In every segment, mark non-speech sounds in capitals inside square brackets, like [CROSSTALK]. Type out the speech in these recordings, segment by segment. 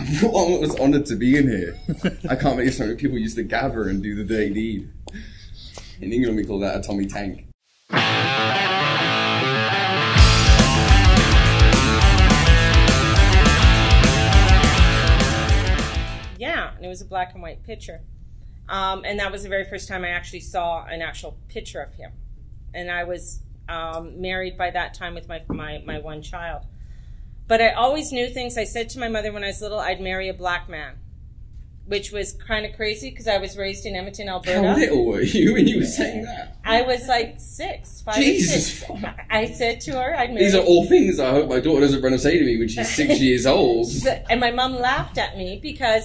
I was honoured to be in here. I can't believe so many people used to gather and do the day deed. In England, we call that a Tommy Tank. Yeah, and it was a black and white picture. Um, and that was the very first time I actually saw an actual picture of him. And I was um, married by that time with my, my, my one child. But I always knew things. I said to my mother when I was little, I'd marry a black man, which was kind of crazy because I was raised in Edmonton, Alberta. How little were you when you were saying that? I was like six, five, Jesus. six. I said to her, I'd marry. These are all things I hope my daughter doesn't run and say to me when she's six [LAUGHS] years old. and my mom laughed at me because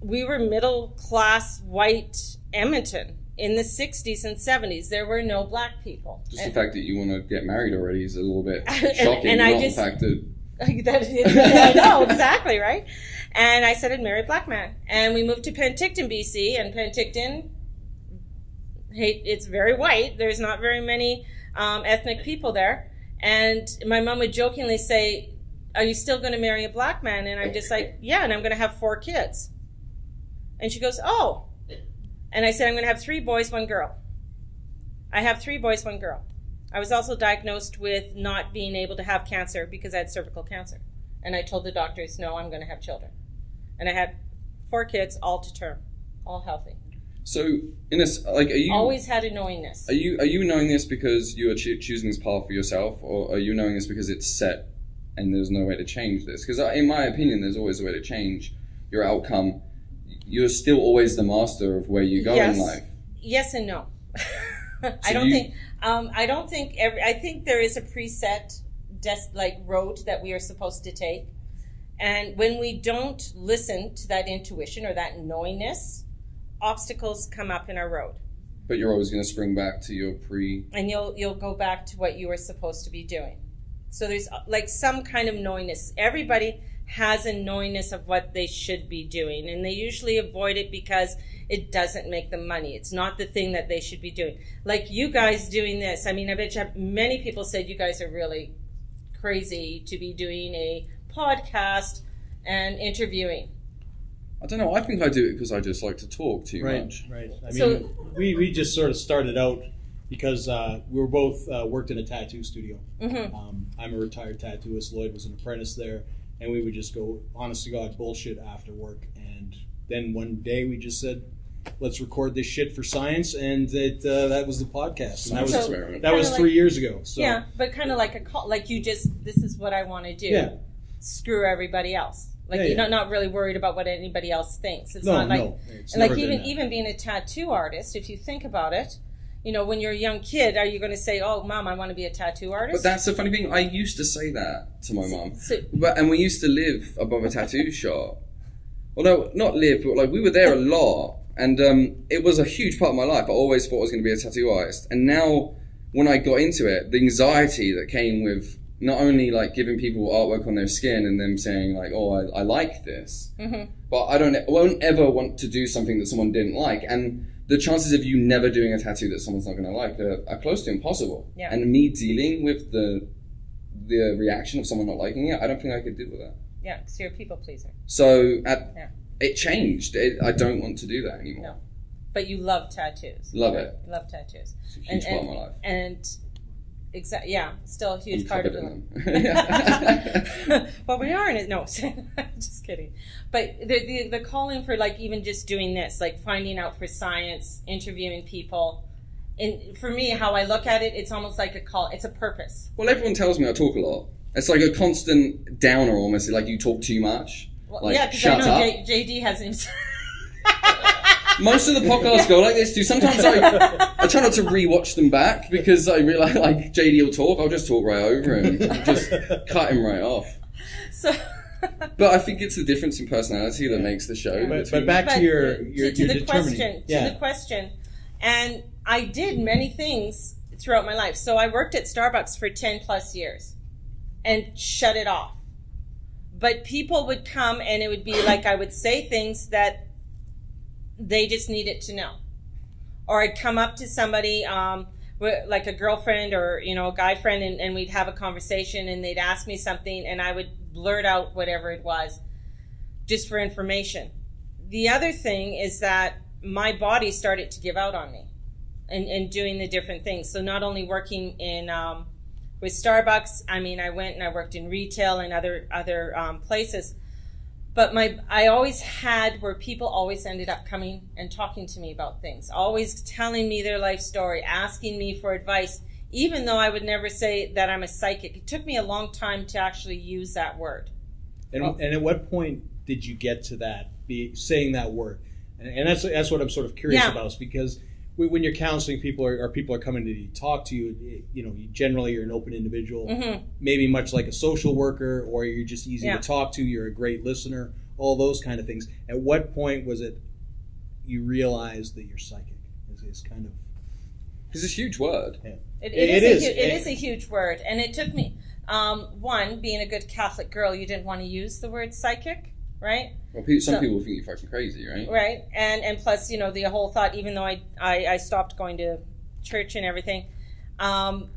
we were middle class white Edmonton in the 60s and 70s. There were no black people. Just the fact that you want to get married already is a little bit [LAUGHS] shocking. and I just- the fact that [LAUGHS] that is, I know exactly right. And I said I'd marry a black man, and we moved to Penticton, BC, and Penticton, it's very white. There's not very many um, ethnic people there, and my mom would jokingly say, "Are you still going to marry a black man?" And I'm just like, "Yeah," and I'm going to have four kids. And she goes, "Oh," and I said, "I'm going to have three boys, one girl." I have three boys, one girl. I was also diagnosed with not being able to have cancer because I had cervical cancer. And I told the doctors, no, I'm going to have children. And I had four kids, all to term, all healthy. So, in this, like, are you Always had a knowingness. are you are you knowing this because you are choo- choosing this path for yourself, or are you knowing this because it's set and there's no way to change this? Because in my opinion, there's always a way to change your outcome. You're still always the master of where you go Yes. in life. Yes and no. [LAUGHS] I don't you- think. Um, I don't think every. I think there is a preset, des- like road that we are supposed to take, and when we don't listen to that intuition or that knowingness, obstacles come up in our road. But you're always going to spring back to your pre. and you'll you'll go back to what you were supposed to be doing. So there's like some kind of knowingness. Everybody has a knowingness of what they should be doing, and they usually avoid it because it doesn't make them money. It's not the thing that they should be doing. Like you guys doing this. I mean, I bet you have, many people said you guys are really crazy to be doing a podcast and interviewing. I don't know. I think I do it because I just like to talk too Right, much. right. I mean, So- we, we just sort of started out because uh, we were both uh, worked in a tattoo studio. hmm Um, I'm a retired tattooist. Lloyd was an apprentice there, and we would just go, honest to God, bullshit after work. And then one day we just said, "Let's record this shit for science," and it, uh, that was the podcast. And that was So- experiment. that was three like- years ago. So Yeah, but kind of like a call, like you just this is what I want to do. Yeah. Screw everybody else. Like Yeah, you're yeah. not, not really worried about what anybody else thinks. It's no, not like no, it's and like even that. even being a tattoo artist, if you think about it, you know, when you're a young kid, are you going to say, "Oh, mom, I want to be a tattoo artist"? But that's the funny thing. I used to say that to my mom, So- But and we used to live above a tattoo shop. Well, no, not live, but like we were there a lot, and um, it was a huge part of my life. I always thought I was going to be a tattoo artist, and now when I got into it, the anxiety that came with not only like giving people artwork on their skin and them saying like, "Oh, I, I like this," Mhm. but I don't, I won't ever want to do something that someone didn't like, and the chances of you never doing a tattoo that someone's not going to like are, are close to impossible. Yeah. And me dealing with the the reaction of someone not liking it, I don't think I could deal with that. yeah, because you're a people pleaser. So at, Yeah. it changed. It, I don't want to do that anymore. No. But you love tattoos. Love it. Love tattoos. It's a huge And- part of my life. And exactly, yeah, still a huge part of it. [LAUGHS] [LAUGHS] well, we are in it. No, [LAUGHS] just kidding. But the, the the calling for like even just doing this, like finding out for science, interviewing people, and for me, how I look at it, it's almost like a call. It's a purpose. well, everyone tells me I talk a lot. It's like a constant downer almost. Like you talk too much. Well, Like, yeah, because I know. J, JD hasn't. Most of the podcasts go like this too. Sometimes I, I try not to rewatch them back because I realize like JD will talk. I'll just talk right over him, just cut him right off. so. But I think it's the difference in personality that makes the show. But, but back But to your to- your, to your the question yeah. to the question and i did many things throughout my life so i worked at starbucks for 10 plus years and shut it off but people would come and it would be like i would say things that they just needed to know or i'd come up to somebody um, like a girlfriend or you know a guy friend and, and we'd have a conversation and they'd ask me something and i would blurt out whatever it was just for information. The other thing is that my body started to give out on me and, and doing the different things. So not only working in um, with Starbucks, I mean, I went and I worked in retail and other other um, places. But my, I always had where people always ended up coming and talking to me about things, always telling me their life story, asking me for advice, even though I would never say that I'm a psychic. It took me a long time to actually use that word. And, and at what point did you get to that, be saying that word? And, and that's that's what I'm sort of curious Yeah. about, is because when when you're counseling people or, or people are coming to talk to you, you know, you generally you're an open individual, Mhm. maybe much like a social worker, or you're just easy Yeah. to talk to. You're a great listener, all those kind of things. At what point was it you realized that you're psychic? Is, is kind of It's a huge word. It, It it is, is. A, hu- it And- is a huge word, and it took me um, one being a good Catholic girl. You didn't want to use the word psychic, right? Well, some So- people think you're fucking crazy, right? Right, and and plus, you know, the whole thought. Even though I I, I stopped going to church and everything, um,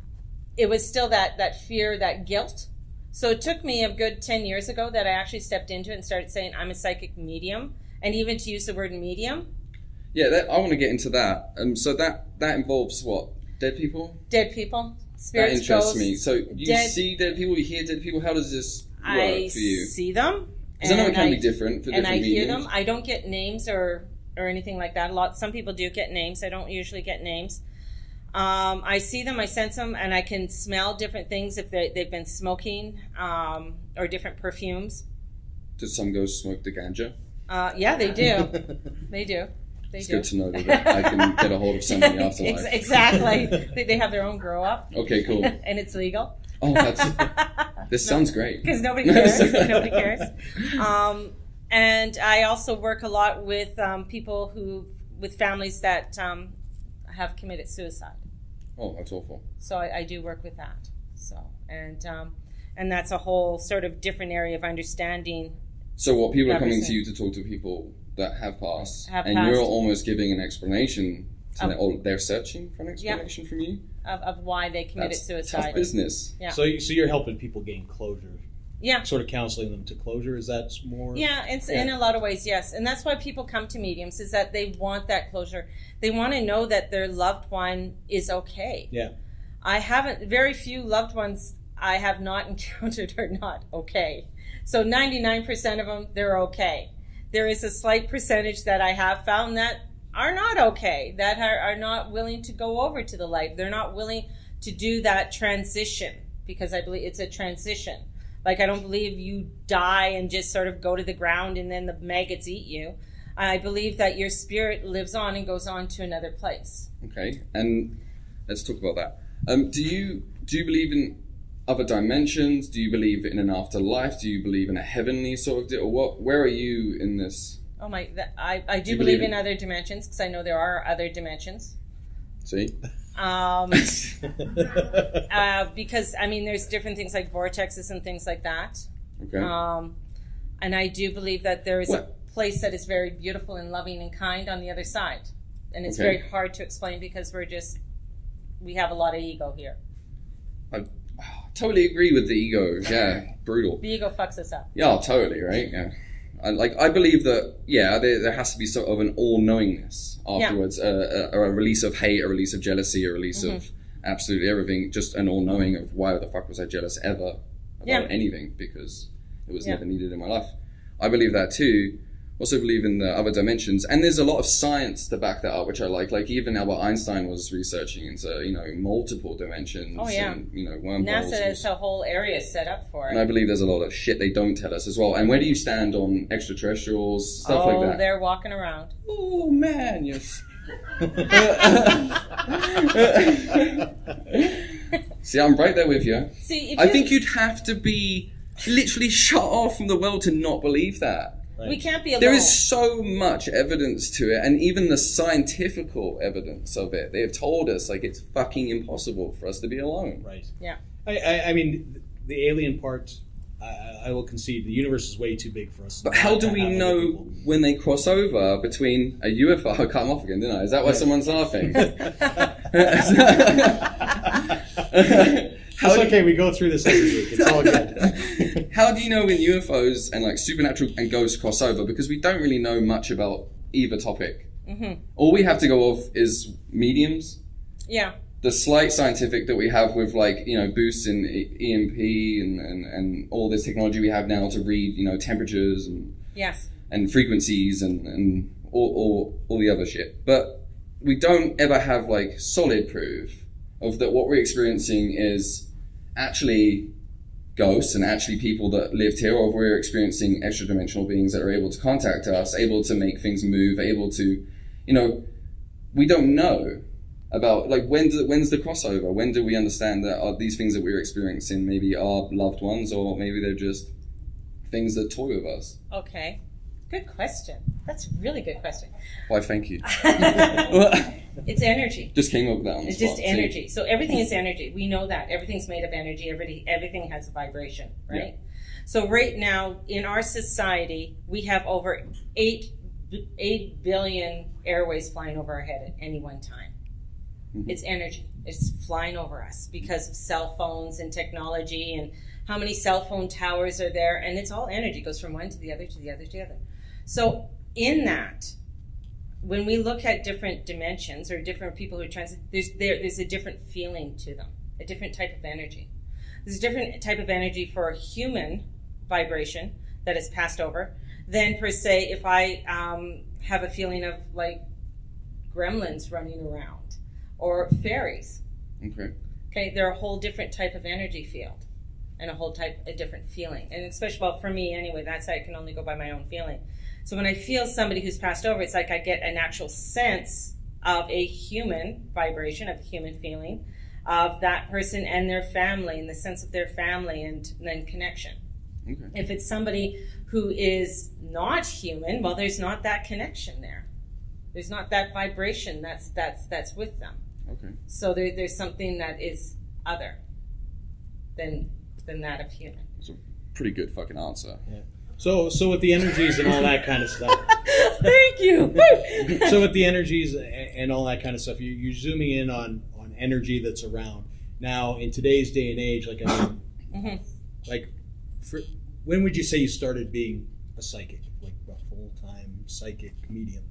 it was still that that fear, that guilt. So it took me a good ten years ago that I actually stepped into it and started saying I'm a psychic medium, and even to use the word medium, Yeah, that, I want to get into that. Um, so that that involves what? Dead people? dead people, Spirits, That interests ghosts. me. So you dead- see dead people, you hear dead people. How does this work I for you? see them. Because I know it and can I- be different for and different I hear them. I don't get names or or anything like that. A lot. Some people do get names. I don't usually get names. Um, I see them. I sense them, and I can smell different things if they, they've been smoking um, or different perfumes. Does some ghosts smoke the ganja? Uh, yeah, they do. [LAUGHS] They do. They It's do. good to know that I can get a hold of some in afterlife. Ex- exactly. [LAUGHS] they, they have their own grow up, Okay, cool. [LAUGHS] and it's legal. Oh, that's [LAUGHS] this sounds great. because nobody cares. [LAUGHS] nobody cares. Um, and I also work a lot with um, people who, with families that um, have committed suicide. Oh, that's awful. So I, I do work with that. So and um, and that's a whole sort of different area of understanding. So what people are coming to you to talk to people that have passed, Have and passed. you're almost giving an explanation. To Of- them, or they're searching for an explanation from you. Of, of why they committed That's suicide. tough business. Yeah. So, you, so you're helping people gain closure, Yeah, sort of counseling them to closure. Is that more? Yeah, it's Yeah. in a lot of ways, yes. And that's why people come to mediums is that they want that closure. They want to know that their loved one is okay. Yeah. I haven't very few loved ones I have not [LAUGHS] encountered are not okay. So 99% of them they're okay. There is a slight percentage that I have found that are not okay, that are, are not willing to go over to the light. They're not willing to do that transition because I believe it's a transition. Like I don't believe you die and just sort of go to the ground and then the maggots eat you. I believe that your spirit lives on and goes on to another place. Okay, and let's talk about that. Um, do you do you believe in other dimensions? Do you believe in an afterlife? Do you believe in a heavenly sort of deal? Or what? Where are you in this? Oh my! That, I I do you believe, believe in other dimensions because I know there are other dimensions. See, Um, [LAUGHS] uh, because I mean, there's different things like vortexes and things like that. okay. Um, and I do believe that there is a place that is very beautiful and loving and kind on the other side, and it's Okay. very hard to explain because we're just we have a lot of ego here. I totally agree with the ego. Yeah, brutal. The ego fucks us up. Yeah, totally right. Yeah, and like I believe that yeah, there, there has to be sort of an all-knowingness afterwards, uh, a, a release of hate, a release of jealousy, a release of Mm-hmm. absolutely everything, just an all-knowing of why the fuck was I jealous ever about Yeah. anything because it was Yeah. never needed in my life. I believe that too. Also believe in the other dimensions, and there's a lot of science to back that up, which I like. Like even Albert Einstein was researching into you know multiple dimensions. Oh, yeah. and, you know wormholes. NASA and- has a whole area set up for it. and I believe there's a lot of shit they don't tell us as well. And where do you stand on extraterrestrials, stuff oh, like that? Oh, they're walking around. Oh man, yes. [LAUGHS] See, I'm right there with you. See, if I think you'd have to be literally shut off from the world to not believe that. We can't be alone. There is so much evidence to it, and even the scientifical evidence of it. They have told us like it's fucking impossible for us to be alone. Right. Yeah. I, I, I mean, the alien part, I, I will concede. The universe is way too big for us. But how do we know when they cross over between a UFO? [LAUGHS] I cut 'em off again, didn't I? Is that why someone's laughing? [LAUGHS] [LAUGHS] it's How do- okay. We go through this every week. It's all good. [LAUGHS] how do you know when UFOs and like supernatural and ghosts cross over? Because we don't really know much about either topic. Mm-hmm. All we have to go off is mediums. Yeah. The slight scientific that we have with like you know boosts in E- EMF and, and, and all this technology we have now to read you know temperatures and Yes. and frequencies and, and all, all, all the other shit. But we don't ever have like solid proof of that what we're experiencing is actually ghosts and actually people that lived here, or if we're experiencing extra dimensional beings that are able to contact us, able to make things move, able to, you know, we don't know about like when do, when's the crossover? When do we understand that are these things that we're experiencing maybe are loved ones, or maybe they're just things that toy with us? Okay. Good question. That's a really good question. Why, thank you. [LAUGHS] [LAUGHS] it's energy. Just came up with that on the It's just spot, energy. So everything is energy. We know that. Everything's made of energy. Everything, everything has a vibration, right? So right now in our society, we have over eight eight billion airways flying over our head at any one time. Mhm. It's energy. It's flying over us because of cell phones and technology and how many cell phone towers are there, and it's all energy. It goes from one to the other to the other to the other. So in that, when we look at different dimensions or different people who transit, there's there, there's a different feeling to them, a different type of energy. There's a different type of energy for a human vibration that is passed over than per se if I um, have a feeling of like gremlins running around or fairies. Okay. Okay, they're a whole different type of energy field and a whole type a different feeling. And especially well for me anyway, that's I can only go by my own feeling. So when I feel somebody who's passed over, it's like I get an actual sense of a human vibration, of a human feeling of that person and their family and the sense of their family and then connection. Okay. If it's somebody who is not human, well there's not that connection there. There's not that vibration that's that's that's with them. Okay. So there, there's something that is other than than that of human. It's a pretty good fucking answer. So, so with the energies and all that kind of stuff. [LAUGHS] Thank you. [LAUGHS] so with the energies and, all that kind of stuff, you, you're zooming in on on energy that's around. Now, in today's day and age, like I mean, Mhm. like, for, when would you say you started being a psychic, like a full time psychic medium?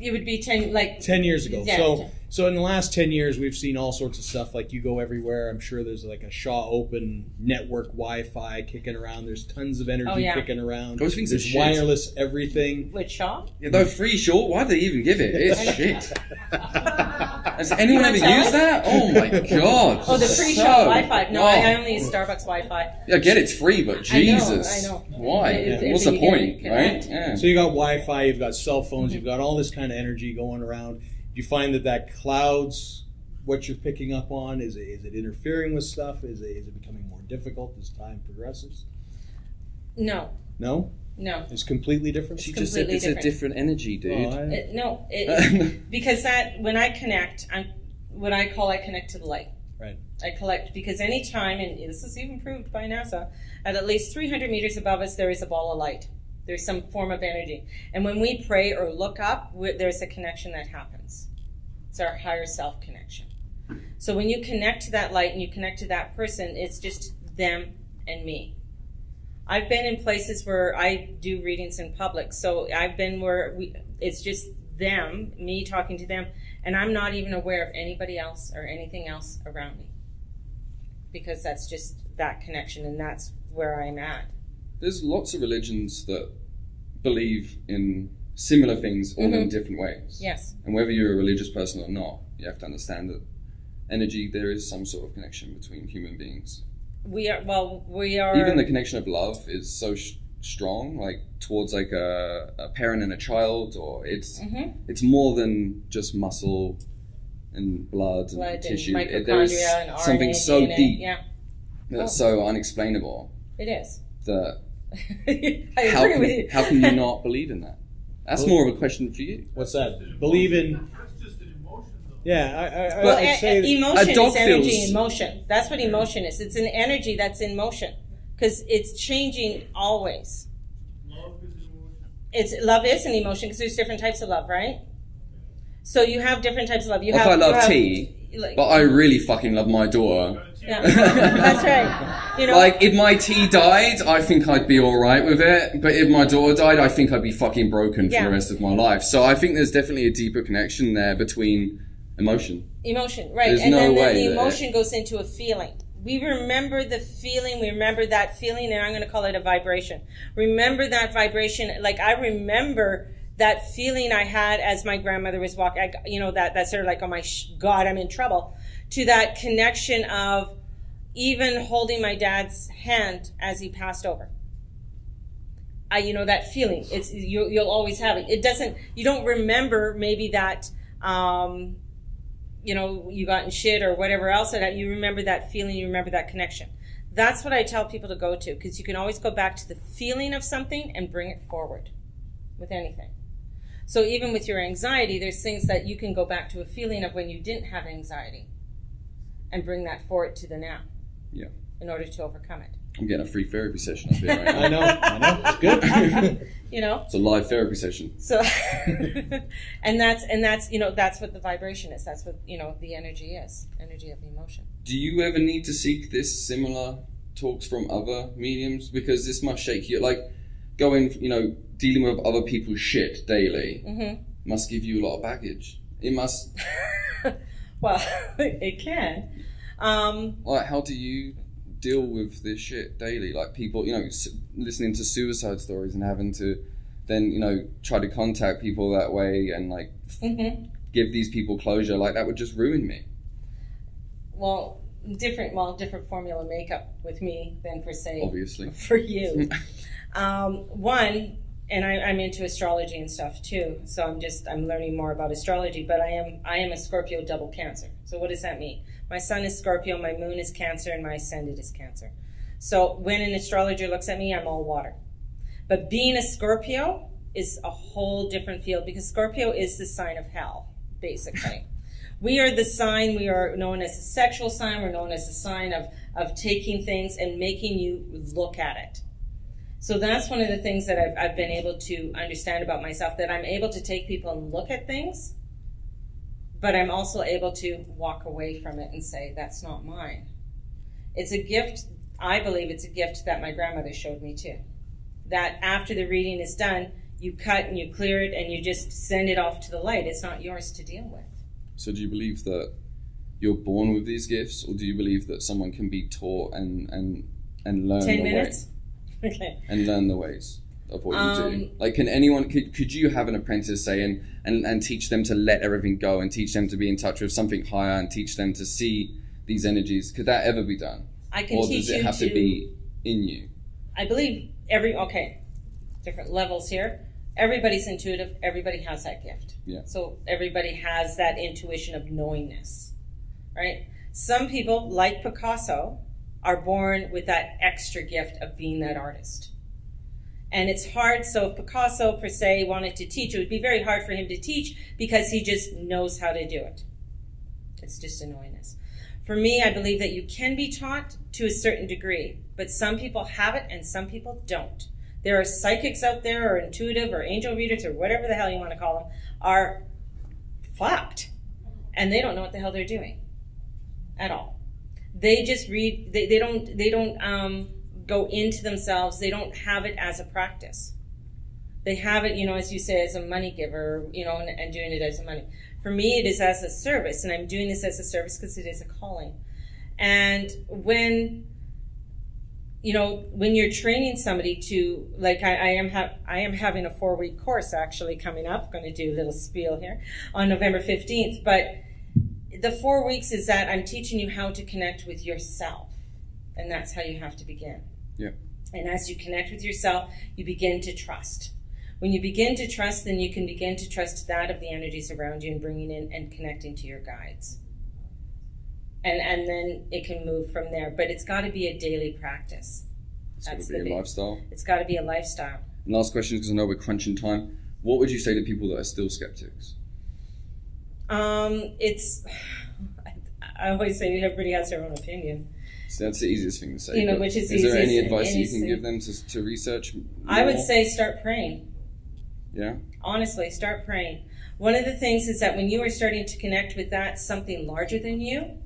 it would be ten like Ten years ago. Yeah. So, so in the last ten years, we've seen all sorts of stuff. Like you go everywhere. I'm sure there's like a Shaw Open network Wi-Fi kicking around. There's tons of energy Oh, yeah. kicking around. Those things are there's shit. wireless everything. with Shaw. Yeah, though free short, why do they even give it? It's [LAUGHS] shit. [LAUGHS] Has anyone ever tell used that? Oh my [LAUGHS] god. Oh, the free So- Shaw Wi-Fi. No, I, I only use Starbucks Wi-Fi. Yeah, I get it's free, but I know, Jesus. I know. Why? If- if What's the point, right? Yeah. So you got Wi-Fi, you've got cell phones, you've got all this kind of energy going around. Do you find that that clouds what you're picking up on? Is it, is it interfering with stuff? Is it, is it becoming more difficult as time progresses? No, No, no, it's completely different. She just said it's a different energy, Oh, I- It- no. It, [LAUGHS] because that when I connect, I'm what I call I connect to the light. Right. I collect because any time, and this is even proved by NASA, at at least 300 meters above us, there is a ball of light. There's some form of energy, and when we pray or look up, there's a connection that happens. It's our higher self connection. So when you connect to that light and you connect to that person, it's just them and me. I've been in places where I do readings in public, so I've been where we, it's just them, me talking to them, and I'm not even aware of anybody else or anything else around me because that's just that connection and that's where I'm at. There's lots of religions that believe in similar things, all in Mhm. different ways. Yes. And whether you're a religious person or not, you have to understand that energy, there is some sort of connection between human beings. We are, well, we are. Even the connection of love is so sh- strong, like towards like a, a parent and a child, or it's Mhm. it's more than just muscle and blood and blood and tissue. It- there is and something so deep Yeah, that's so unexplainable it is. that [LAUGHS] I how agree can, with you. how can you not [LAUGHS] believe in that? That's more of a question for you. What's that? Believe in. That's just an emotion. Yeah, I, I, I Well, I'd say emotion a dog is energy feels- in motion. That's what emotion is. It's an energy that's in motion because it's changing always. Love is an emotion. It's love is an emotion because there's different types of love, right? So you have different types of love. You Like, have I love you have- tea, like- But I really fucking love my daughter. Yeah, [LAUGHS] that's right. You know, Like, if my tea died, I think I'd be alright with it. But if my daughter died, I think I'd be fucking broken for Yeah. the rest of my life. So I think there's definitely a deeper connection there between emotion. emotion, right? There's and no then, way then the that- emotion goes into a feeling. We remember the feeling. We remember that feeling, and I'm going to call it a vibration. Remember that vibration. Like I remember that feeling I had as my grandmother was walking. I, you know that that sort of like, oh my sh- God, I'm in trouble. To that connection of even holding my dad's hand as he passed over. I, you know, that feeling. It's you, you'll always have it. It doesn't. You don't remember maybe that. Um, you know, you got in shit or whatever else. That you remember that feeling. You remember that connection. That's what I tell people to go to because you can always go back to the feeling of something and bring it forward with anything. So even with your anxiety, there's things that you can go back to a feeling of when you didn't have anxiety and bring that forward to the now. Yeah. In order to overcome it. I'm getting a free therapy session up here right now. [LAUGHS] I know, I know. It's good. [LAUGHS] You know? It's a live therapy session. So [LAUGHS] and that's and that's you know, that's what the vibration is. That's what you know, the energy is. Energy of emotion. Do you ever need to seek this similar talks from other mediums? Because this must shake you. Like going, you know, dealing with other people's shit daily Mm-hmm. must give you a lot of baggage. It must. Well, [LAUGHS] it can. Um, Like, how do you deal with this shit daily? Like people, you know, s- listening to suicide stories and having to then, you know, try to contact people that way and like mhm. give these people closure. Like that would just ruin me. Well, different. Well, different formula makeup with me than for say Obviously. for you. [LAUGHS] um, one, and I, I'm into astrology and stuff too. So I'm just I'm learning more about astrology. But I am I am a Scorpio double Cancer. So what does that mean? My Sun is Scorpio, my Moon is Cancer, and my Ascendant is Cancer. So when an astrologer looks at me, I'm all water. But being a Scorpio is a whole different field because Scorpio is the sign of hell, basically. [LAUGHS] we are the sign, we are known as a sexual sign, we're known as a sign of, of taking things and making you look at it. So that's one of the things that I've, I've been able to understand about myself that I'm able to take people and look at things, but I'm also able to walk away from it and say, that's not mine. It's a gift, I believe it's a gift that my grandmother showed me too. That after the reading is done, you cut and you clear it and you just send it off to the light. It's not yours to deal with. So do you believe that you're born with these gifts, or do you believe that someone can be taught and and and learn Ten minutes? way [LAUGHS] Okay. and learn the ways of what you do? Um, Like, can anyone could could you have an apprentice say and, and and teach them to let everything go and teach them to be in touch with something higher and teach them to see these energies? Could that ever be done, I can or teach does it have to be in you? I believe every okay, different levels here. Everybody's intuitive. Everybody has that gift. Yeah. So everybody has that intuition of knowingness, right? Some people, like Picasso, are born with that extra gift of being that artist. And it's hard. So if Picasso, per se, wanted to teach, it would be very hard for him to teach because he just knows how to do it. It's just annoyingness. For me, I believe that you can be taught to a certain degree, but some people have it and some people don't. There are psychics out there, or intuitive, or angel readers, or whatever the hell you want to call them, are fucked, and they don't know what the hell they're doing at all. They just read. They, they don't. They don't um, go into themselves. They don't have it as a practice. They have it, you know, as you say, as a money giver, you know, and, and doing it as a money. For me, it is as a service, and I'm doing this as a service because it is a calling. And when you know when you're training somebody to like I, I am ha- I am having a four week course actually coming up. going to do a little spiel here on November fifteenth, but the four weeks is that I'm teaching you how to connect with yourself, and that's how you have to begin. Yeah. And as you connect with yourself, you begin to trust. When you begin to trust, then you can begin to trust that of the energies around you and bringing in and connecting to your guides. And and then it can move from there. But it's got to be a daily practice. It's got to be a lifestyle. It's got to be a lifestyle. And last question, because I know we're crunching time. What would you say to people that are still skeptics? Um, it's. [SIGHS] I always say everybody has their own opinion. So that's the easiest thing to say. You know, which is is there any advice you can give them to, to research? I would say start praying. Yeah. Honestly, start praying. One of the things is that when you are starting to connect with that something larger than you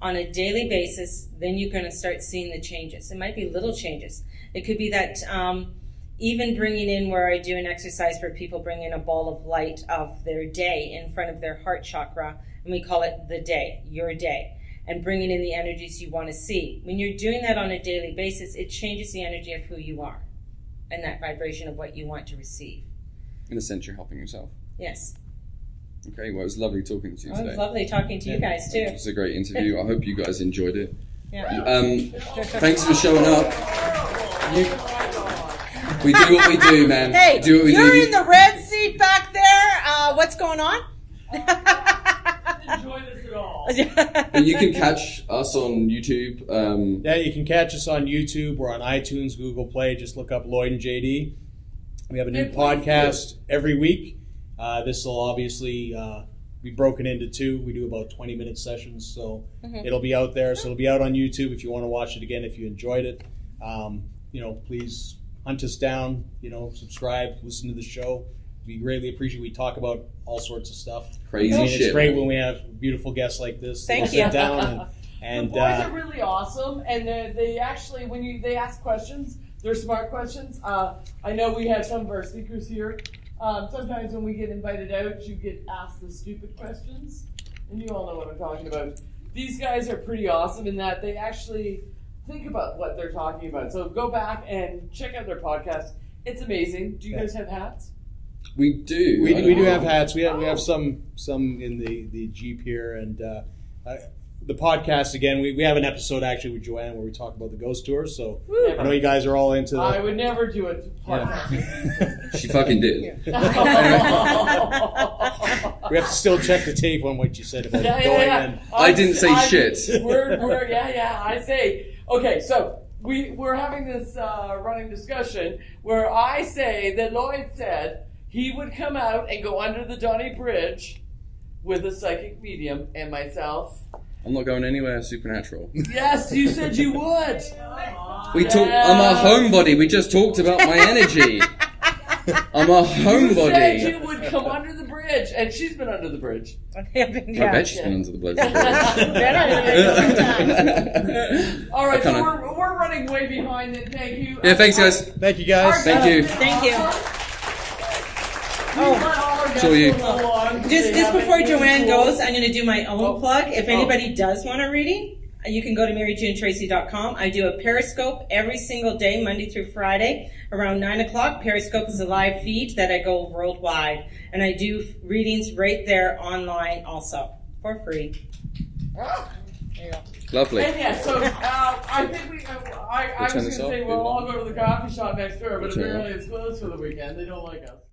on a daily basis, then you're going to start seeing the changes. It might be little changes. It could be that um, even bringing in where I do an exercise where people bring in a ball of light of their day in front of their heart chakra, and we call it the day, your day, and bringing in the energies you want to see. When you're doing that on a daily basis, it changes the energy of who you are and that vibration of what you want to receive. In a sense, you're helping yourself. Yes. Okay. Well, it was lovely talking to you Oh, it was lovely talking to you guys too. It was a great interview. I hope you guys enjoyed it. Yeah. Um, thanks for showing up. You, [LAUGHS] [LAUGHS] we do what we do, man. Hey, do what we you're do. in the red seat back there. Uh, what's going on? enjoy this at all. [LAUGHS] And you can catch us on YouTube. Um, Yeah, you can catch us on YouTube. We're on iTunes, Google Play. Just look up Lloyd and JD. We have a new Hey, please podcast every week. Uh, this will obviously uh, be broken into two. We do about 20 minute sessions, so it'll be out there. So it'll be out on YouTube if you want to watch it again. If you enjoyed it, um, you know, please hunt us down. You know, subscribe, listen to the show. We greatly appreciate. We talk about all sorts of stuff. Crazy I mean, shit, It's great when we have beautiful guests like this. that Thank sit you. down and, [LAUGHS] and the boys uh, are really awesome, and they they actually when you they ask questions, they're smart questions. Uh, I know we have some of our speakers here. Um, sometimes when we get invited out, you get asked the stupid questions, and you all know what I'm talking about. These guys are pretty awesome in that they actually think about what they're talking about. So go back and check out their podcast. It's amazing. Do you guys have hats? we do. We, we do have hats. We have, we have some some in the, the Jeep here, and uh, uh, the podcast again. We, we have an episode actually with Joanne where we talk about the ghost tour. So I know you guys are all into that. I would never do a podcast. [LAUGHS] She fucking did. [LAUGHS] We have to still check the tape on what you said about Yeah, going yeah, yeah. in. I didn't say I- shit. We're, we're, yeah, yeah, I say. Okay, so we, we're having this uh, running discussion where I say that Lloyd said he would come out and go under the Donny Bridge with a psychic medium and myself. I'm not going anywhere supernatural. Yes, you said you would. We talk. I'm a homebody. We just talked about my energy. I'm a You said homebody. you would come under the bridge, and she's been under the bridge. [LAUGHS] I bet she's been under the bridge. [LAUGHS] [LAUGHS] All right, so kinda- we're, we're running way behind it. Thank you. Yeah, thanks, guys. Thank you guys. Thank you. Thank you. Oh, So you- Just just before Joanne goes, I'm going to do my own Oh. plug. If oh. anybody does want a reading, you can go to maryjunetracy.com. I do a Periscope every single day, Monday through Friday, around 9 o'clock. Periscope is a live feed that I go worldwide. And I do readings right there online also for free. Lovely. And yeah, so uh, I think we. Uh, I, I We'll was going to say leave it we'll all go to the coffee shop next door, but We'll apparently it's closed for the weekend. They don't like us.